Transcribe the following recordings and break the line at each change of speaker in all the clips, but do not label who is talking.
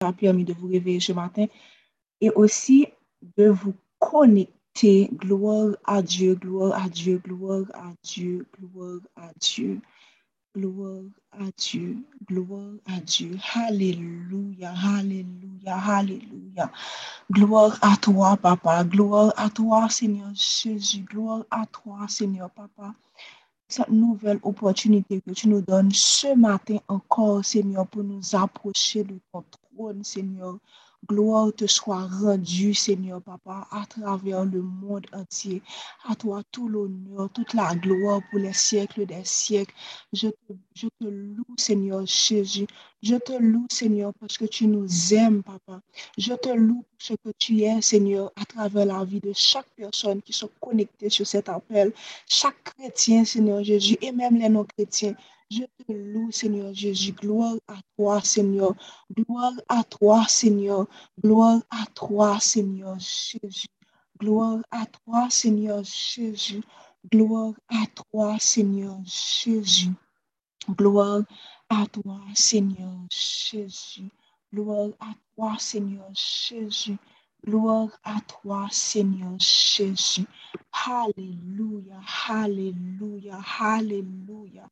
a permis de vous réveiller ce matin et aussi de vous connecter. Gloire à Dieu, gloire à Dieu, gloire à Dieu, gloire à Dieu. Gloire à Dieu, gloire à Dieu. Alléluia, alléluia, alléluia. Gloire à toi, papa. Gloire à toi, Seigneur Jésus. Gloire à toi, Seigneur, papa. Cette nouvelle opportunité que tu nous donnes ce matin encore, Seigneur, pour nous approcher de ton Seigneur. Gloire te soit rendue, Seigneur Papa, à travers le monde entier. À toi tout l'honneur, toute la gloire pour les siècles des siècles. Je te loue, Seigneur Jésus. Je te loue, Seigneur, parce que tu nous aimes, Papa. Je te loue pour ce que tu es, Seigneur, à travers la vie de chaque personne qui sont connectées sur cet appel. Chaque chrétien, Seigneur Jésus, et même les non-chrétiens. Je te loue, Seigneur Jésus. Gloire à toi, Seigneur. Gloire à toi, Seigneur. Gloire à toi, Seigneur Jésus. Gloire à toi, Seigneur Jésus. Gloire à toi, Seigneur Jésus. Gloire à toi, Seigneur Jésus. Gloire à toi, Seigneur Jésus. Gloire à toi, Seigneur Jésus. Alléluia, Alléluia, Alléluia.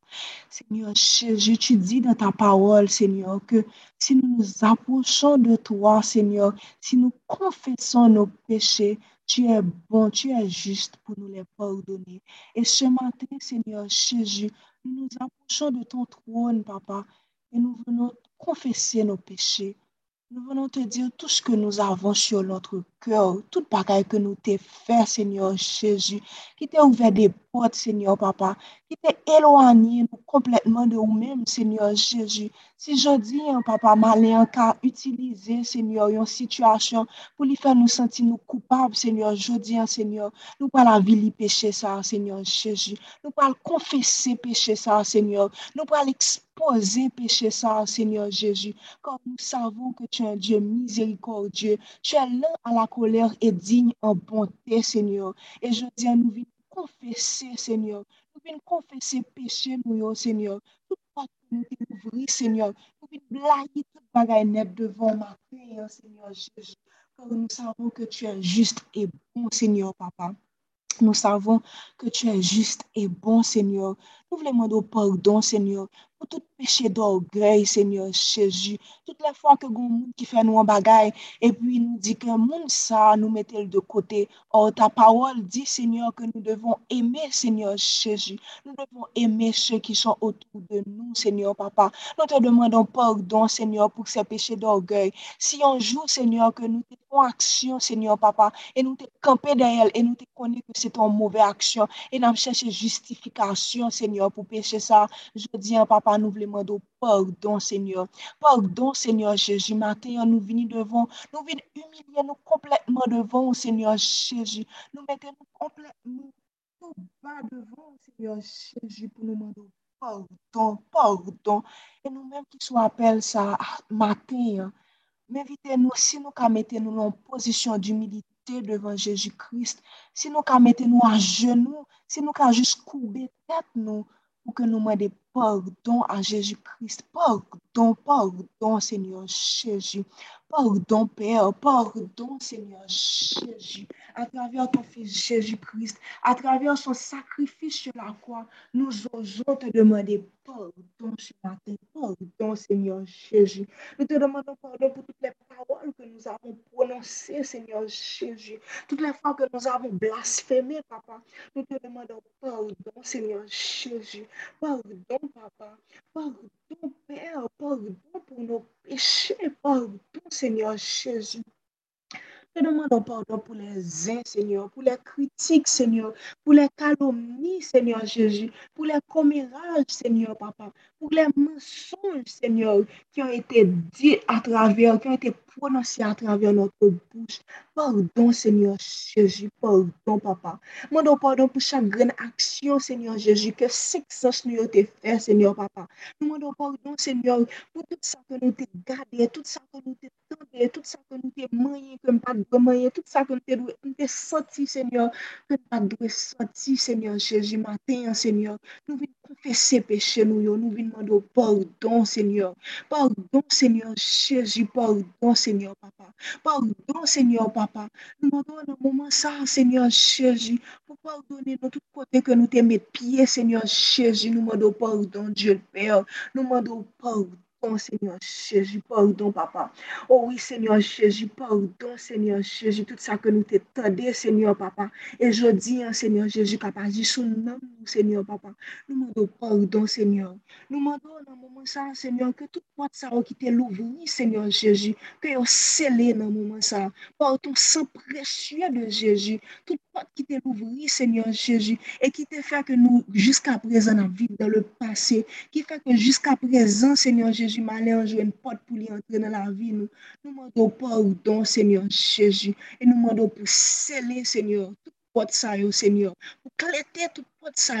Seigneur Jésus, tu dis dans ta parole, Seigneur, que si nous nous approchons de toi, Seigneur, si nous confessons nos péchés, tu es bon, tu es juste pour nous les pardonner. Et ce matin, Seigneur Jésus, nous nous approchons de ton trône, Papa, et nous venons confesser nos péchés. Nous venons te dire tout ce que nous avons sur notre cœur, toute bagaille que nous t'ai fait, Seigneur Jésus, qui t'a ouvert des Seigneur Papa, qui t'a éloigné complètement de nous-mêmes, Seigneur Jésus. Si je dis, hein, Papa, malin, car utiliser, Seigneur, une situation pour lui faire nous sentir nous coupables, Seigneur, je dis, hein, Seigneur, nous pas la vie, péché ça, Seigneur Jésus. Nous pas confesser péché ça, Seigneur. Nous pas l'exposer péché ça, Seigneur Jésus. Comme nous savons que tu es un Dieu miséricordieux, tu es l'un à la colère et digne en bonté, Seigneur. Et je dis à nous confesser, Seigneur. Nous venons confesser péché, nous, Seigneur. Tout porte nous ouvrir, Seigneur. Nous venons blaguer toute bagaille net devant ma paix, Seigneur Jésus. Car nous savons que tu es juste et bon, Seigneur, Papa. Nous savons que tu es juste et bon, Seigneur. Nous voulons demander pardon, Seigneur, tout péché d'orgueil, Seigneur Jésus. Toutes les fois que monde qui fait nous un bagaille et puis nous dit que monde ça, nous mettons de côté. Or, ta parole dit, Seigneur, que nous devons aimer, Seigneur Jésus. Nous devons aimer ceux qui sont autour de nous, Seigneur Papa. Nous te demandons pardon, Seigneur, pour ces péchés d'orgueil. Si un jour, Seigneur, que nous faisons action, Seigneur Papa, et nous te camper derrière et nous te connaissons que c'est une mauvaise action et nous cherchons justification, Seigneur, pour pécher ça. Je dis, à Papa, voulons demander pardon, Seigneur. Pardon, Seigneur Jésus. Matin, nous venons devant, nous venons humilier nous complètement devant, Seigneur Jésus. Nous mettons complètement tout bas devant, Seigneur Jésus, pour nous demander pardon, pardon. Et nous-mêmes qui soit appel ça matin, Méritez-nous, si nous mettons nous en position d'humilité devant Jésus-Christ, si nous mettons nous à genoux, si nous juste courber tête nous, pour que nous demandions pardon à Jésus-Christ. Pardon, pardon, Seigneur Jésus. Pardon, Père. Pardon, Seigneur Jésus. À travers ton Fils Jésus-Christ, à travers son sacrifice sur la croix, nous osons te demander pardon ce matin, pardon Seigneur Jésus. Nous te demandons pardon pour toutes les paroles que nous avons prononcées, Seigneur Jésus. Toutes les fois que nous avons blasphémé, Papa. Nous te demandons pardon, Seigneur Jésus. Pardon, Papa. Pardon, Père. Pardon pour nos péchés. Pardon, Seigneur Jésus. Te demandons pardon pour les uns, Seigneur, pour les critiques, Seigneur, pour les calomnies, Seigneur Jésus, pour les commérages, Seigneur, Papa, pour les mensonges, Seigneur, qui ont été dits à travers, qui ont été prononcés à travers notre bouche. Pardon, Seigneur Jésus, pardon, Papa. Mandons pardon pour chaque grande action, Seigneur Jésus, que cinq sens nous a été fait, Seigneur, Papa. Nous demandons pardon, Seigneur, pour tout ça que nous t'ai gardé, tout ça que nous t'ai tendu, tout ça que nous t'ai manié, que nous pas de tout ça que nous t'ai senti, Seigneur, que nous pas de senti, Seigneur Jésus, matin, Seigneur. Nous venons confesser péché, nous, nous venons demandons pardon, Seigneur. Pardon, Seigneur Jésus. Pardon, Seigneur Papa. Pardon, Seigneur Papa. Nous demandons dans le moment ça, Seigneur Jésus, pour pardonner de tout côté que nous t'aimons pied, Seigneur Jésus. Nous demandons pardon, Dieu Père. Nous demandons pardon. Seigneur Jésus, pardon, papa. Oh oui, Seigneur Jésus, pardon, Seigneur Jésus, tout ça que nous t'attendons, Seigneur, papa. Et je dis, hein, Seigneur Jésus, papa, dis son nom, Seigneur, papa. Nous demandons pardon, Seigneur. Nous demandons dans le moment ça, Seigneur, que toute porte ça qui t'est Seigneur Jésus, que vous scellé dans le moment ça, par ton sang précieux de Jésus, toute porte qui t'est l'ouvrir, Seigneur Jésus, et qui t'a fait que nous, jusqu'à présent, vivons dans le passé, qui fait que jusqu'à présent, Seigneur Jésus, Jésus m'a jouer une porte pour lui entrer dans la vie. Nous nous demandons pardon, Seigneur Jésus. Et nous demandons pour sceller, Seigneur, toute porte ça, Seigneur. Pour cléter toute porte ça,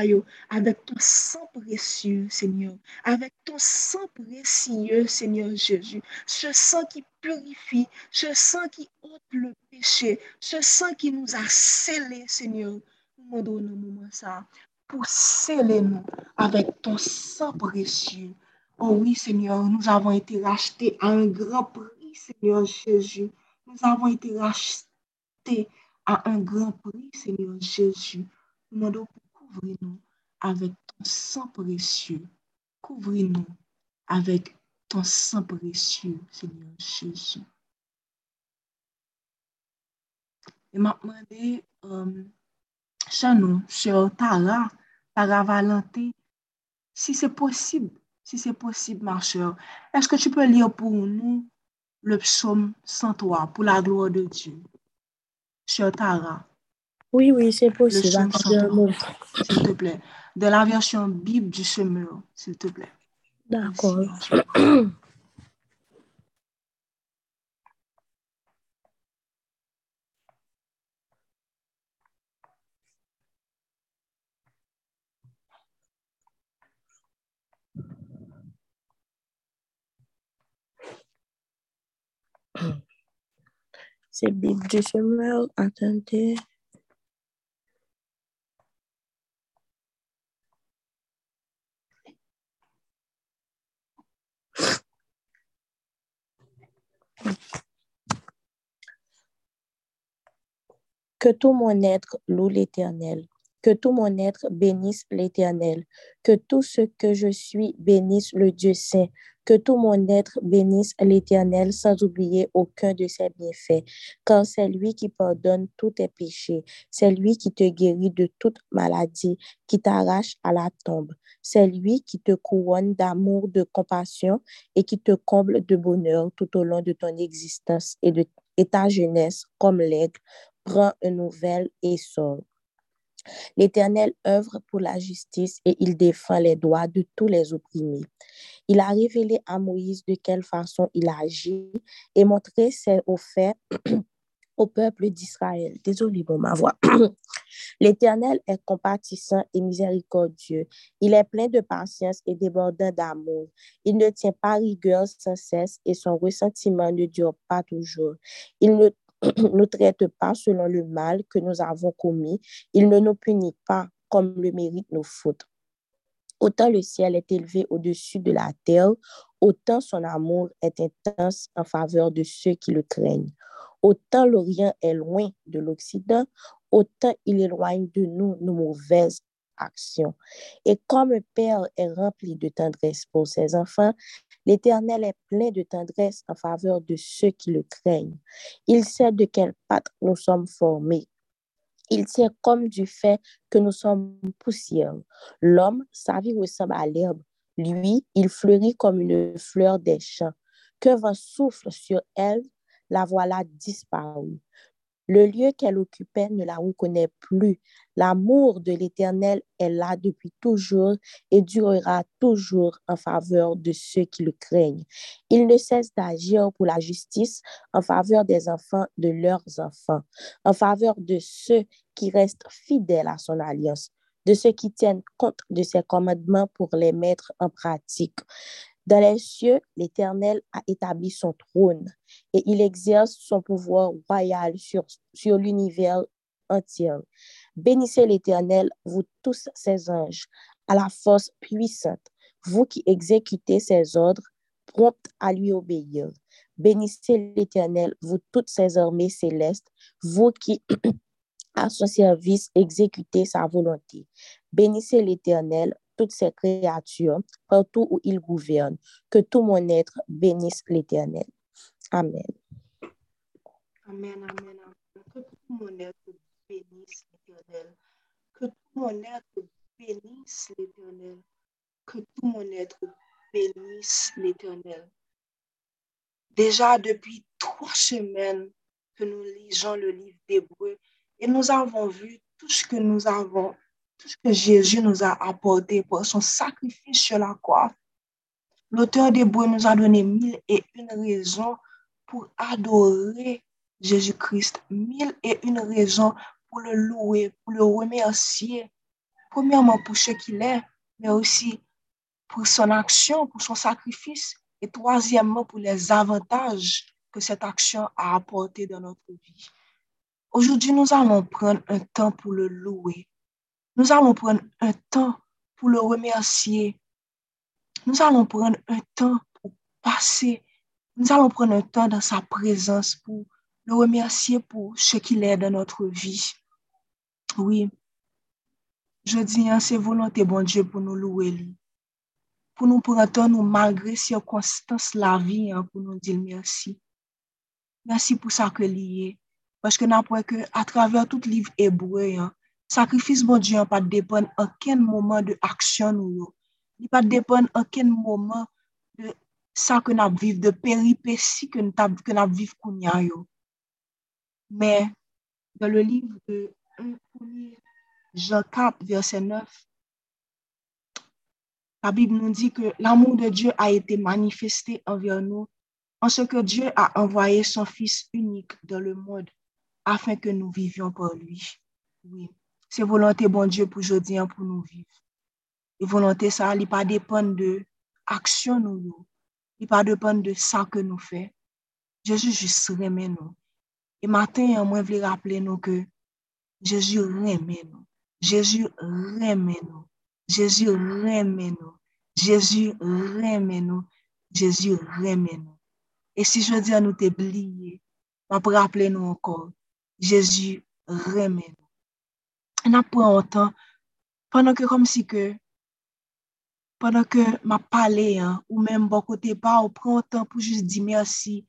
avec ton sang précieux, Seigneur. Avec ton sang précieux, Seigneur Jésus. Ce sang qui purifie, ce sang qui ôte le péché, ce sang qui nous a scellés, Seigneur. Nous demandons dans moment ça pour sceller nous avec ton sang précieux. Oh oui, Seigneur, nous avons été rachetés à un grand prix, Seigneur Jésus. Nous avons été rachetés à un grand prix, Seigneur Jésus. Nous demandons pour couvrir nous avec ton sang précieux. Couvrir-nous avec ton sang précieux, Seigneur Jésus. Et maintenant, euh, Tara, Tara Valentin, si c'est possible, si c'est possible, ma chère, est-ce que tu peux lire pour nous le psaume 103 pour la gloire de Dieu? Chère Tara.
Oui, oui, c'est possible.
S'il te plaît. De la version Bible du semeur, s'il te plaît.
D'accord. C'est Bible du semeur. Attendez. Que tout mon être loue l'Éternel. Que tout mon être bénisse l'Éternel. Que tout ce que je suis bénisse le Dieu saint. Que tout mon être bénisse l'Éternel sans oublier aucun de ses bienfaits. Car c'est lui qui pardonne tous tes péchés. C'est lui qui te guérit de toute maladie, qui t'arrache à la tombe. C'est lui qui te couronne d'amour, de compassion et qui te comble de bonheur tout au long de ton existence et de ta jeunesse comme l'aigle prend une nouvelle essor. L'Éternel œuvre pour la justice et il défend les droits de tous les opprimés. Il a révélé à Moïse de quelle façon il agit et montré ses faits au peuple d'Israël. Désolé pour ma voix. L'Éternel est compatissant et miséricordieux. Il est plein de patience et débordant d'amour. Il ne tient pas rigueur sans cesse et son ressentiment ne dure pas toujours. Il ne ne traite pas selon le mal que nous avons commis. Il ne nous punit pas comme le méritent nos fautes. Autant le ciel est élevé au-dessus de la terre, autant son amour est intense en faveur de ceux qui le craignent. Autant l'Orient est loin de l'Occident, autant il éloigne de nous nos mauvaises actions. Et comme un père est rempli de tendresse pour ses enfants, L'Éternel est plein de tendresse en faveur de ceux qui le craignent. Il sait de quelle pâte nous sommes formés. Il sait comme du fait que nous sommes poussière. L'homme, sa vie ressemble à l'herbe. Lui, il fleurit comme une fleur des champs. Que vent souffle sur elle, la voilà disparue. Le lieu qu'elle occupait ne la reconnaît plus. L'amour de l'Éternel est là depuis toujours et durera toujours en faveur de ceux qui le craignent. Il ne cesse d'agir pour la justice en faveur des enfants de leurs enfants, en faveur de ceux qui restent fidèles à son alliance, de ceux qui tiennent compte de ses commandements pour les mettre en pratique. Dans les cieux, l'Éternel a établi son trône et il exerce son pouvoir royal sur, l'univers entier. Bénissez l'Éternel, vous tous ses anges. à la force puissante, vous qui exécutez ses ordres, promptes à lui obéir. Bénissez l'Éternel, vous toutes ses armées célestes, vous qui à son service exécutez sa volonté. Bénissez l'Éternel, toutes ses créatures, partout où il gouverne. Que tout mon être bénisse l'Éternel. Amen.
Amen, amen, amen. Que tout mon être bénisse l'Éternel. Que tout mon être bénisse l'Éternel. Que tout mon être bénisse l'Éternel. Déjà depuis trois semaines que nous lisons le livre d'Hébreu et nous avons vu tout ce que nous avons, tout ce que Jésus nous a apporté pour son sacrifice sur la croix. L'auteur d'Hébreu nous a donné mille et une raisons pour adorer Jésus-Christ, mille et une raisons pour le louer, pour le remercier. Premièrement pour ce qu'il est, mais aussi pour son action, pour son sacrifice. Et troisièmement, pour les avantages que cette action a apporté dans notre vie. Aujourd'hui, nous allons prendre un temps pour le louer. Nous allons prendre un temps pour le remercier. Nous allons prendre un temps pour passer. Nous allons prendre un temps dans sa présence pour le remercier pour ce qu'il est dans notre vie. Oui, je dis, hein, c'est volonté, bon Dieu, pour nous louer. Pour nous prendre nous, malgré circonstances la vie, hein, pour nous dire merci. Merci pour ça que lié. Parce que n'importe que à travers tout livre hébreu, hein, sacrifice, bon Dieu, pas dépendre en quel moment de action nous. Il pas dépendre en quel moment de ça que nous vivons, de péripéties que nous vivons. Mais dans le livre de 1 Jean 4, verset 9, la Bible nous dit que l'amour de Dieu a été manifesté envers nous en ce que Dieu a envoyé son Fils unique dans le monde afin que nous vivions pour lui. Oui, c'est volonté, bon Dieu, pour aujourd'hui, hein, pour nous vivre. Et volonté, ça, il pas dépendre de action nous, il pas dépendre de ça que nous faisons. Jésus juste remet nous. Et matin, moi, je voulais rappeler nous que Jésus remet nous. Jésus remet nous. Jésus remet nous. Jésus remet nous. Jésus remet nous. Et si je dis à nous t'oublier, on peut rappeler nous encore, Jésus an ap pran an tan, panan ke kom si ke, panan ke ma pale an, ou menm bon kote pa, ou pran an tan pou jist di mersi,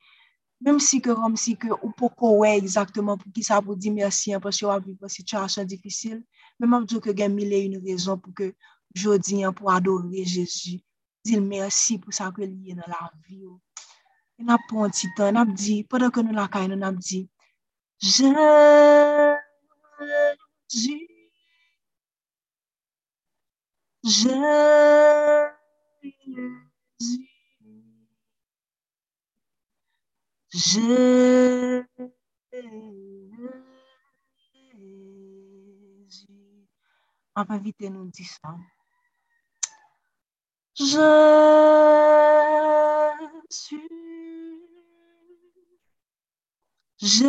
menm si ke kom si ke ou pou kowe exactement pou ki sa pou di mersi an, pwos yo ap vivan situasyon difisil, menm ap diyo ke gen mi le yon rezon pou ke jodi an pou adore Jezu, dil mersi pou sa ke liye nan la vi yo. An ap pran ti tan, an ap di, panan ke nou la kay, an ap di, Je Jésus Jésus Jésus. On va vite nous dire ça. Jésus. Jésus.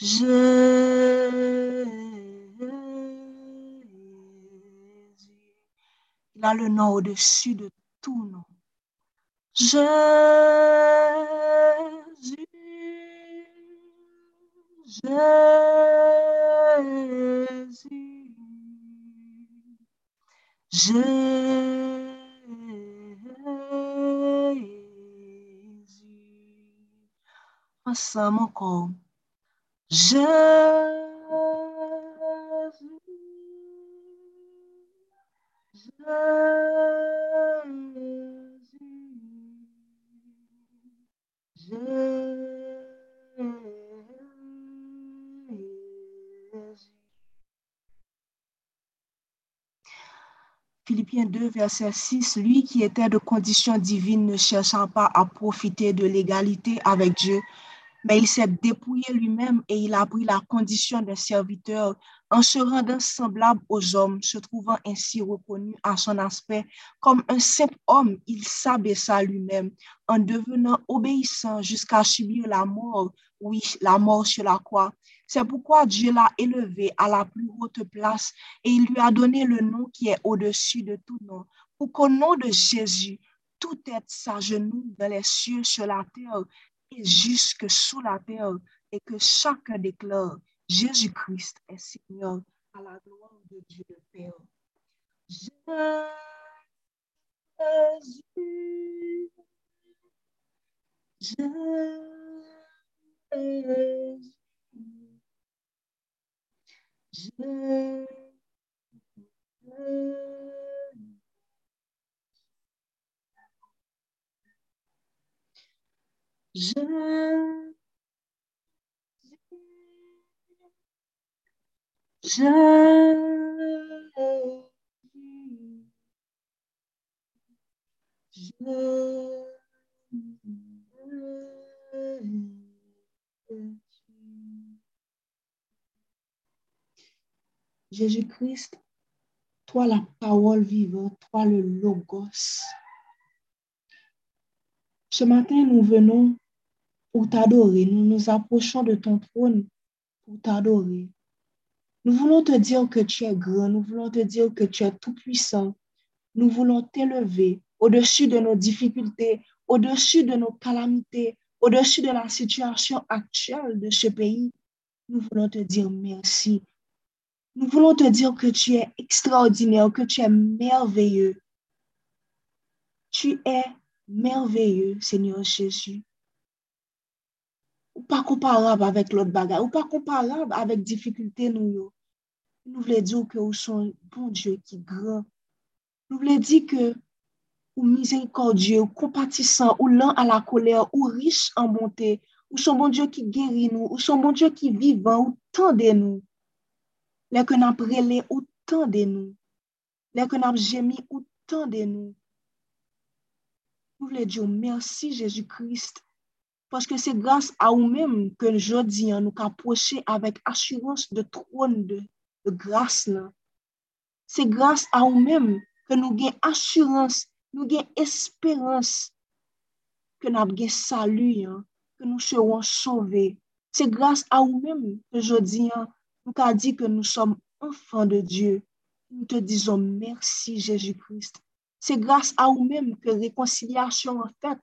Jésus. Il a le nom au-dessus de tout nom. Jésus. Jésus. Jésus. Ensemble encore. Jésus. Philippiens 2, verset 6, lui qui était de condition divine ne cherchant pas à profiter de l'égalité avec Dieu, mais il s'est dépouillé lui-même et il a pris la condition d'un serviteur en se rendant semblable aux hommes, se trouvant ainsi reconnu à son aspect comme un simple homme, il s'abaissa lui-même en devenant obéissant jusqu'à subir la mort, oui, la mort sur la croix. C'est pourquoi Dieu l'a élevé à la plus haute place et il lui a donné le nom qui est au-dessus de tout nom, pour qu'au nom de Jésus, tout être s'agenouille dans les cieux, sur la terre jusque sous la terre, et que chacun déclare Jésus-Christ est Seigneur à la gloire de Dieu le Père. Jésus, Jésus. Je, je, Jésus-Christ, toi la parole vivante, toi le logos. Ce matin, nous venons pour t'adorer. Nous nous approchons de ton trône pour t'adorer. Nous voulons te dire que tu es grand. Nous voulons te dire que tu es tout puissant. Nous voulons t'élever au-dessus de nos difficultés, au-dessus de nos calamités, au-dessus de la situation actuelle de ce pays. Nous voulons te dire merci. Nous voulons te dire que tu es extraordinaire, que tu es merveilleux. Tu es merveilleux, Seigneur Jésus. Ou pas comparable avec l'autre bagage, ou pas comparable avec difficulté nous. Nous voulons dire que nous sommes bon Dieu qui est grand. Nous voulons dire que ou miséricordieux, compatissant, ou lent à la colère, ou riche en bonté, ou son bon Dieu qui guérit nous, ou son bon Dieu qui vivant, ou tendez nous. Les que nous relais, ou tendez nous. Les que nous gémis, ou tendez nous. Nous voulons dire merci Jésus-Christ, parce que c'est grâce à vous-même que aujourd'hui nous approcher avec assurance de trône de, grâce. C'est grâce à vous-même que nous avons assurance nous avons espérance que nous avons salut, hein, que nous serons sauvés. C'est grâce à nous-mêmes que je dis, hein, que nous sommes enfants de Dieu. Nous te disons merci Jésus-Christ. C'est grâce à nous-mêmes que réconciliation en fait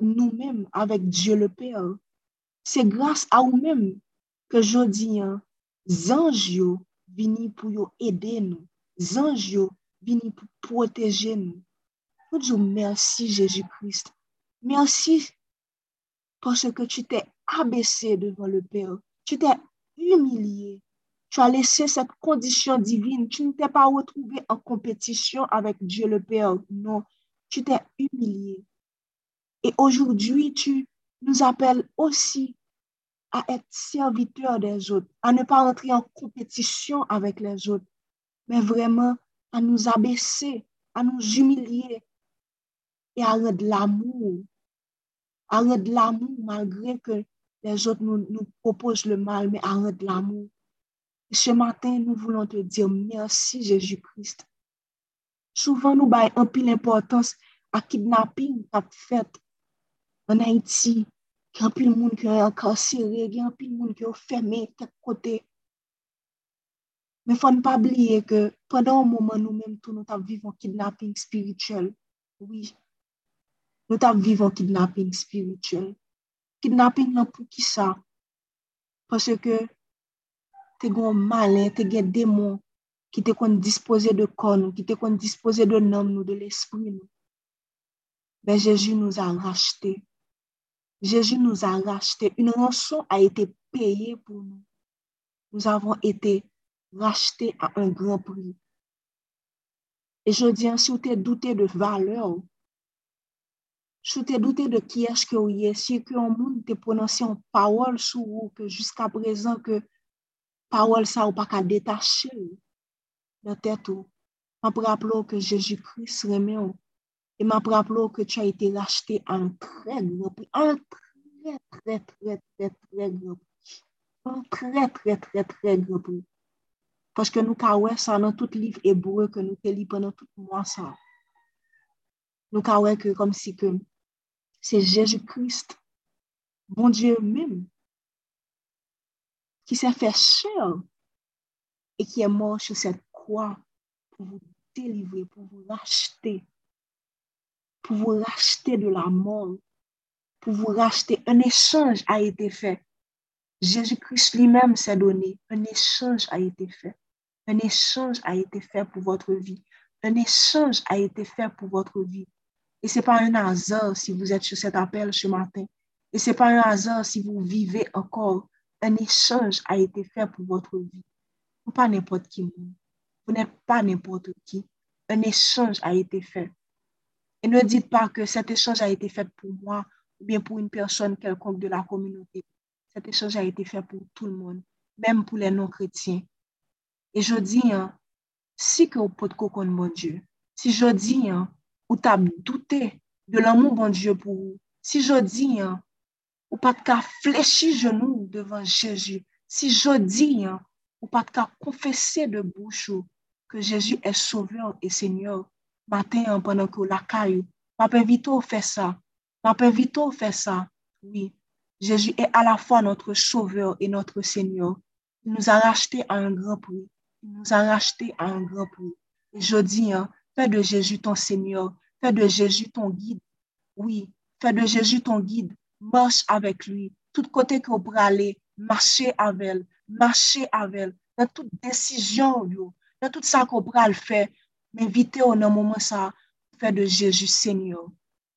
nous-mêmes avec Dieu le Père. C'est grâce à nous-mêmes que je dis, hein, anges viennent pour aider nous. Anges vini pour protéger nous. Nous disons merci Jésus-Christ. Merci parce que tu t'es abaissé devant le Père. Tu t'es humilié. Tu as laissé cette condition divine. Tu ne t'es pas retrouvé en compétition avec Dieu le Père. Non, tu t'es humilié. Et aujourd'hui, tu nous appelles aussi à être serviteurs des autres, à ne pas entrer en compétition avec les autres, mais vraiment à nous abaisser, à nous humilier et à rendre l'amour, à rendre l'amour malgré que les autres nous, nous proposent le mal, mais à rendre l'amour. Ce matin, nous voulons te dire merci Jésus-Christ. Souvent, nous baillons un peu l'importance à kidnapping qu'a fait an Haiti, ki an pil moun ki an kansere, ki an pil moun ki an ferme tek kote. Men fon pa bliye ke, padan an mouman nou menm tou nou tap vivon kidnapping spiritual. Oui, nou tap vivon kidnapping spiritual. Kidnapping nan pou ki sa? Pase ke te gon malen, te gen demon ki te kon dispose de kon nou, ki te kon dispose de nom nou, de l'esprit nou. Ben Jésus nou a racheté. Jésus nous a rachetés. Une rançon a été payée pour nous. Nous avons été racheté à un grand prix. Et je dis, si vous douté de valeur, si vous douté de qui est-ce que vous êtes, si que un monde te prononcé en parole sur vous, que jusqu'à présent, que parole ça ou pas qu'à détacher de tête ou, m'a rappelé que Jésus-Christ remet et rappelé que tu as été racheté un très grand prix, un très, très, très, très, très grand prix. Un très, très, très, très grand prix. Parce que nous avons ça dans tout livre hébreu que nous avons pendant tout mois. Ça. Nous avons que comme si que c'est Jésus-Christ, bon Dieu même, qui s'est fait cher et qui est mort sur cette croix pour vous délivrer, pour vous racheter, pour vous racheter de la mort, pour vous racheter. Un échange a été fait. Jésus-Christ lui-même s'est donné. Un échange a été fait. Un échange a été fait pour votre vie. Un échange a été fait pour votre vie. Et ce n'est pas un hasard si vous êtes sur cet appel ce matin. Et ce n'est pas un hasard si vous vivez encore. Un échange a été fait pour votre vie. Vous pas n'importe qui. Vous n'êtes pas n'importe qui. Un échange a été fait. Et ne dites pas que cet échange a été fait pour moi ou bien pour une personne quelconque de la communauté. Cet échange a été fait pour tout le monde, même pour les non-chrétiens. Et je dis, hein, si que vous pouvez connaître mon Dieu, si je dis, hein, ou douté de l'amour bon Dieu pour vous, si je dis, hein, ou pas qu'à fléchir genou devant Jésus, si je dis, hein, ou pas qu'à confesser de bouche que Jésus est sauveur et Seigneur, matin pendant que la caille, m'a invité à faire ça, m'a invité à faire ça, oui. Jésus est à la fois notre sauveur et notre Seigneur. Il nous a rachetés à un grand prix. Il nous a rachetés à un grand prix. Et je dis, hein, fais de Jésus ton Seigneur, fais de Jésus ton guide. Oui, fais de Jésus ton guide. Marche avec lui. Tout côté que vous aller, marchez avec elle, marchez avec elle. Dans toute décision, dans tout ça qu'on pourra le faire, M'invite ou nan mouman sa, fè de Jésus Seigneur.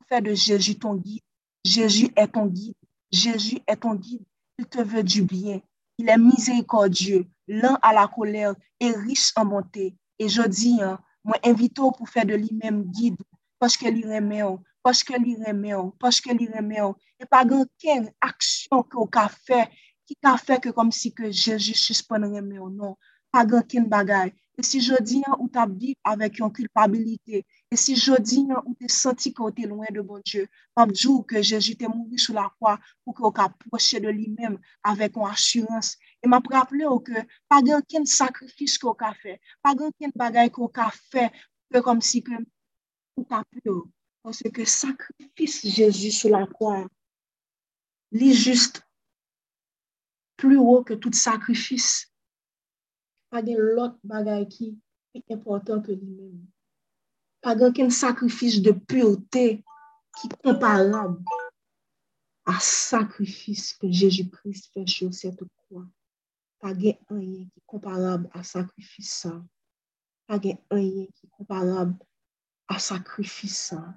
Fè de Jésus ton guide. Jésus est ton guide. Jésus est ton guide. Il te veut du bien. Il est miséricordieux, lent à la colère et riche en bonté. Et je dis, moi invite ou pou fè de li mèm guide. Paske li remè ou. Paske li remè ou. Paske li remè ou. E pa gen ken aksyon ki ou ka fè. Ki ka fè ke kom si ke Jésus suspon remè ou. Non. Pa gen ken bagay. Et si je dis, hein, ou tu as avec une culpabilité, et si je dis, hein, ou tu senti que tu loin de bon Dieu, comme jour que Jésus t'est mort sur la croix pour que tu approché de lui-même avec une assurance. Et m'a rappelé que pas aucun sacrifice qu'on a fait, pas aucun bagaille qu'on a fait, que comme si que ou pas peur. Parce que sacrifice Jésus sur la croix, est juste plus haut que tout sacrifice pas de l'autre bagaille qui est important que lui-même. Pas aucun sacrifice de pureté qui est comparable à sacrifice que Jésus-Christ fait sur cette croix. Pas rien qui est comparable à sacrifice ça. Pas rien qui est comparable à sacrifice ça.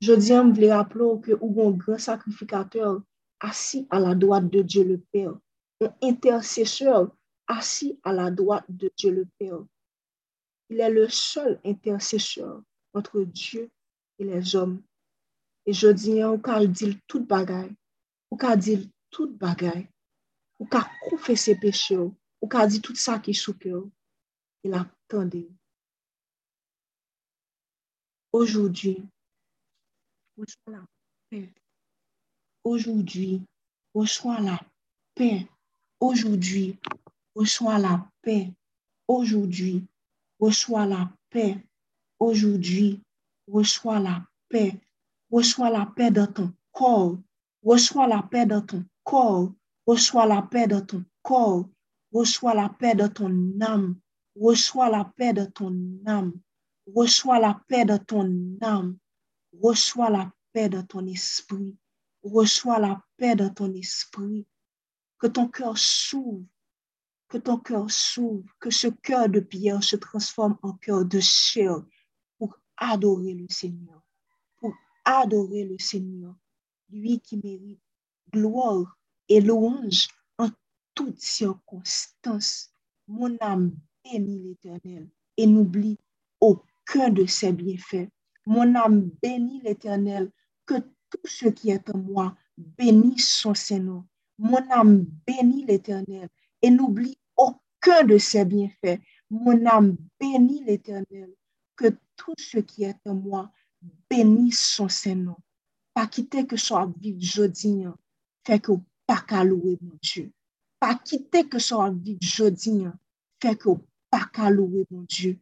Je dis, je voulais rappeler que nous un grand sacrificateur assis à la droite de Dieu le Père, un intercesseur assis à la droite de Dieu le Père. Il est le seul intercesseur entre Dieu et les hommes. Et je dis, on peut dire toute bagaille, on peut dire toute bagaille, on peut confesser péché, on peut dire tout ça qui sous cœur. Il attendait. Aujourd'hui, reçois la paix. Aujourd'hui, reçois la paix. Aujourd'hui, reçois la paix aujourd'hui. Reçois la paix aujourd'hui. Reçois la paix. Reçois la paix dans ton corps. Reçois la paix dans ton corps. Reçois la paix dans ton corps. Reçois la paix dans ton âme. Reçois la paix de ton âme. Reçois la paix de ton âme. Reçois la paix de ton esprit. Reçois la paix de ton esprit. Que ton cœur s'ouvre que ton cœur s'ouvre, que ce cœur de pierre se transforme en cœur de chair pour adorer le Seigneur, pour adorer le Seigneur, lui qui mérite gloire et louange en toutes circonstances. Mon âme bénit l'Éternel et n'oublie aucun de ses bienfaits. Mon âme bénit l'Éternel, que tout ce qui est en moi bénisse son Seigneur. Mon âme bénit l'Éternel et n'oublie aucun de ses bienfaits. Mon âme bénit l'Éternel, que tout ce qui est en moi bénisse son Saint-Nom. Pas quitter que soit vivre jeudi, hein. fait que pas qu'à louer mon Dieu. Pas quitter que soit vivre jeudi, hein. fait que pas qu'à louer mon Dieu.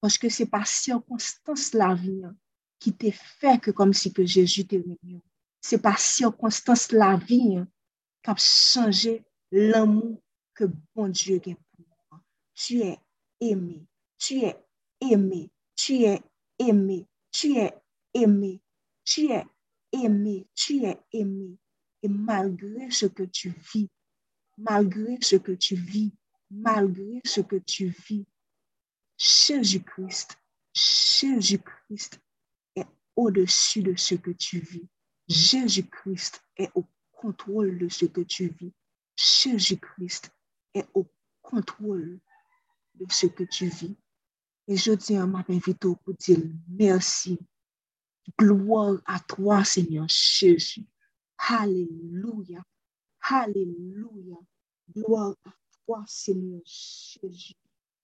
Parce que c'est par circonstance la vie hein, qui t'a fait que comme si que Jésus t'est venu. C'est par circonstance la vie qui a changé l'amour que bon Dieu moi. Tu es aimé, tu es aimé, tu es aimé, tu es aimé, tu es aimé, tu es aimé. Et malgré ce que tu vis, malgré ce que tu vis, malgré ce que tu vis, Jésus-Christ, Jésus-Christ est au-dessus de ce que tu vis. Jésus-Christ est au contrôle de ce que tu vis. Jésus-Christ est au contrôle ce que tu vis. Et je tiens à m'inviter pour dire merci. Gloire à toi, Seigneur Jésus. Alléluia. Alléluia. Gloire à toi, Seigneur Jésus.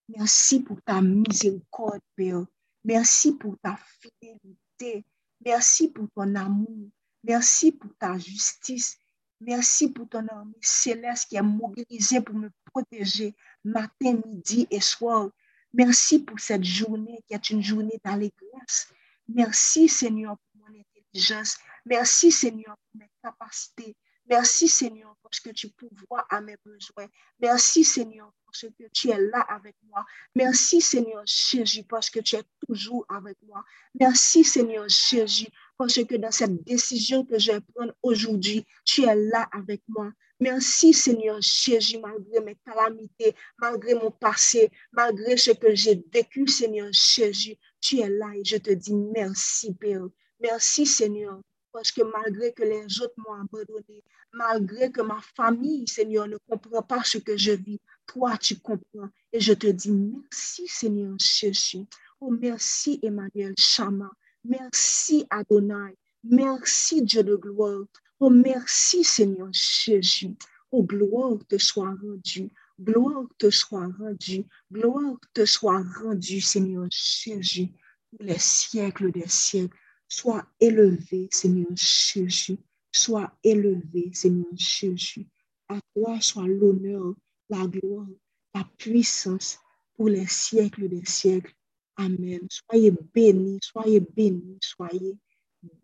Merci pour ta miséricorde, Père. Merci pour ta fidélité. Merci pour ton amour. Merci pour ta justice. Merci pour ton armée céleste qui est mobilisée pour me protéger matin, midi et soir. Merci pour cette journée qui est une journée d'allégresse. Merci Seigneur pour mon intelligence. Merci Seigneur pour mes capacités. Merci Seigneur parce que tu pourvois à mes besoins. Merci Seigneur parce que tu es là avec moi. Merci Seigneur Jésus parce que tu es toujours avec moi. Merci Seigneur Jésus parce que dans cette décision que je vais prendre aujourd'hui, tu es là avec moi. Merci Seigneur Jésus, malgré mes calamités, malgré mon passé, malgré ce que j'ai vécu, Seigneur Jésus, tu es là et je te dis merci Père. Merci Seigneur, parce que malgré que les autres m'ont abandonné, malgré que ma famille, Seigneur, ne comprend pas ce que je vis, toi tu comprends. Et je te dis merci Seigneur Jésus. Oh merci Emmanuel Chama. Merci Adonai. Merci Dieu de gloire. Oh, merci Seigneur Jésus. Oh, gloire te soit rendue. Gloire te soit rendue. Gloire te soit rendue, Seigneur Jésus, pour les siècles des siècles. Sois élevé, Seigneur Jésus. Sois élevé, Seigneur Jésus. À toi soit l'honneur, la gloire, la puissance pour les siècles des siècles. Amen. Soyez bénis, soyez bénis, soyez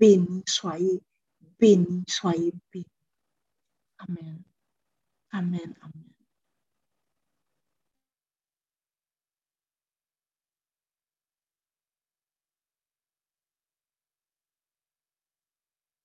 bénis, soyez bénis, soyez bénis. Amen. Amen. Amen.